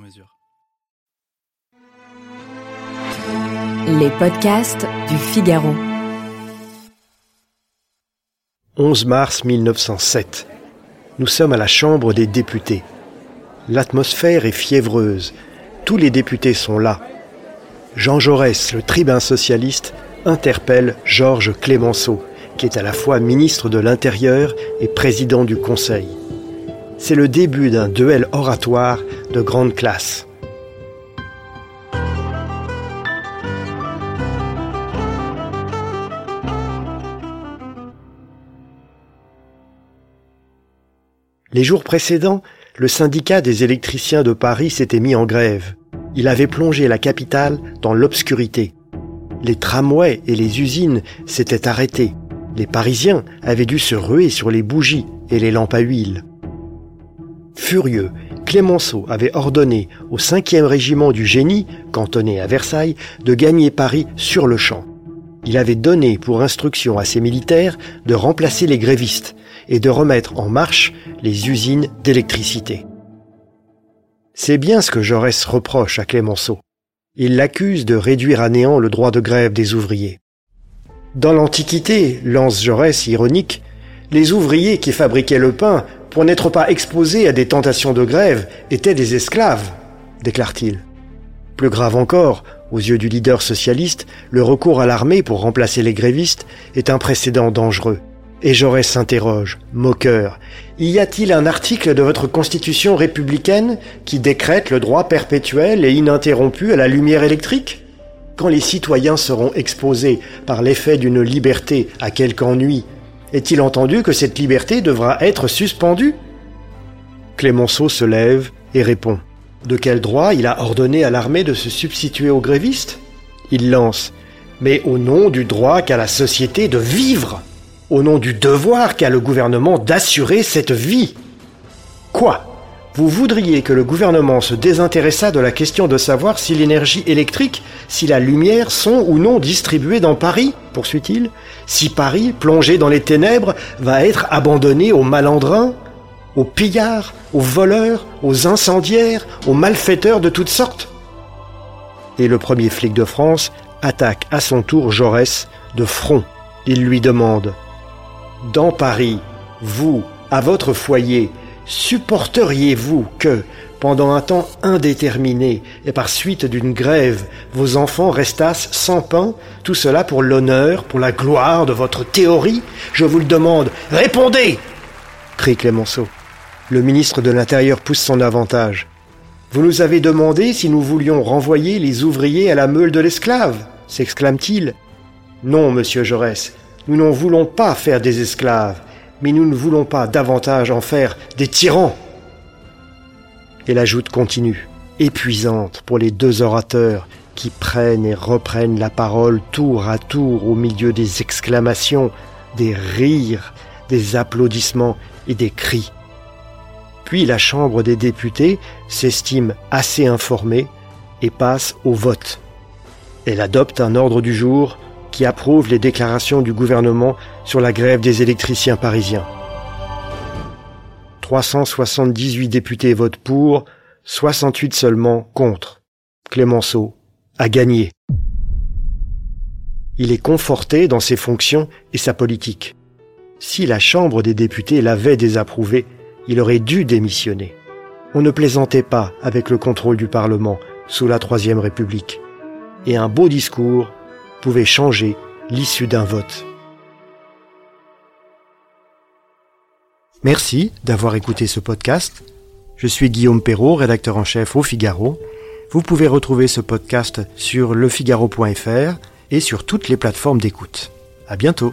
mesure. Les podcasts du Figaro. 11 mars 1907. Nous sommes à la Chambre des députés. L'atmosphère est fiévreuse. Tous les députés sont là. Jean Jaurès, le tribun socialiste, interpelle Georges Clémenceau, qui est à la fois ministre de l'Intérieur et président du Conseil. C'est le début d'un duel oratoire de grande classe. Les jours précédents, le syndicat des électriciens de Paris s'était mis en grève. Il avait plongé la capitale dans l'obscurité. Les tramways et les usines s'étaient arrêtés. Les Parisiens avaient dû se ruer sur les bougies et les lampes à huile. Furieux, Clémenceau avait ordonné au 5e régiment du génie, cantonné à Versailles, de gagner Paris sur le champ. Il avait donné pour instruction à ses militaires de remplacer les grévistes et de remettre en marche les usines d'électricité. C'est bien ce que Jaurès reproche à Clémenceau. Il l'accuse de réduire à néant le droit de grève des ouvriers. Dans l'Antiquité, lance Jaurès ironique, les ouvriers qui fabriquaient le pain, pour n'être pas exposés à des tentations de grève, étaient des esclaves, déclare-t-il. Plus grave encore, aux yeux du leader socialiste, le recours à l'armée pour remplacer les grévistes est un précédent dangereux. Et Jaurès s'interroge, moqueur, y a-t-il un article de votre constitution républicaine qui décrète le droit perpétuel et ininterrompu à la lumière électrique? Quand les citoyens seront exposés par l'effet d'une liberté à quelque ennui, est-il entendu que cette liberté devra être suspendue Clémenceau se lève et répond. De quel droit il a ordonné à l'armée de se substituer aux grévistes Il lance. Mais au nom du droit qu'a la société de vivre au nom du devoir qu'a le gouvernement d'assurer cette vie. Quoi? Vous voudriez que le gouvernement se désintéressât de la question de savoir si l'énergie électrique, si la lumière sont ou non distribuées dans Paris poursuit-il Si Paris, plongé dans les ténèbres, va être abandonné aux malandrins, aux pillards, aux voleurs, aux incendiaires, aux malfaiteurs de toutes sortes Et le premier flic de France attaque à son tour Jaurès de front. Il lui demande dans Paris, vous, à votre foyer, supporteriez-vous que, pendant un temps indéterminé et par suite d'une grève, vos enfants restassent sans pain, tout cela pour l'honneur, pour la gloire de votre théorie? Je vous le demande, répondez crie Clémenceau. Le ministre de l'Intérieur pousse son avantage. Vous nous avez demandé si nous voulions renvoyer les ouvriers à la meule de l'esclave s'exclame-t-il. Non, monsieur Jaurès, nous n'en voulons pas faire des esclaves, mais nous ne voulons pas davantage en faire des tyrans. Et la joute continue, épuisante pour les deux orateurs qui prennent et reprennent la parole tour à tour au milieu des exclamations, des rires, des applaudissements et des cris. Puis la Chambre des députés s'estime assez informée et passe au vote. Elle adopte un ordre du jour approuve les déclarations du gouvernement sur la grève des électriciens parisiens. 378 députés votent pour, 68 seulement contre. Clémenceau a gagné. Il est conforté dans ses fonctions et sa politique. Si la Chambre des députés l'avait désapprouvé, il aurait dû démissionner. On ne plaisantait pas avec le contrôle du Parlement sous la Troisième République. Et un beau discours pouvait changer l'issue d'un vote. Merci d'avoir écouté ce podcast. Je suis Guillaume Perrault, rédacteur en chef au Figaro. Vous pouvez retrouver ce podcast sur lefigaro.fr et sur toutes les plateformes d'écoute. À bientôt.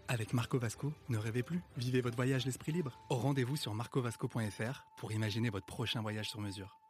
Avec Marco Vasco, ne rêvez plus, vivez votre voyage l'esprit libre. Au rendez-vous sur marcovasco.fr pour imaginer votre prochain voyage sur mesure.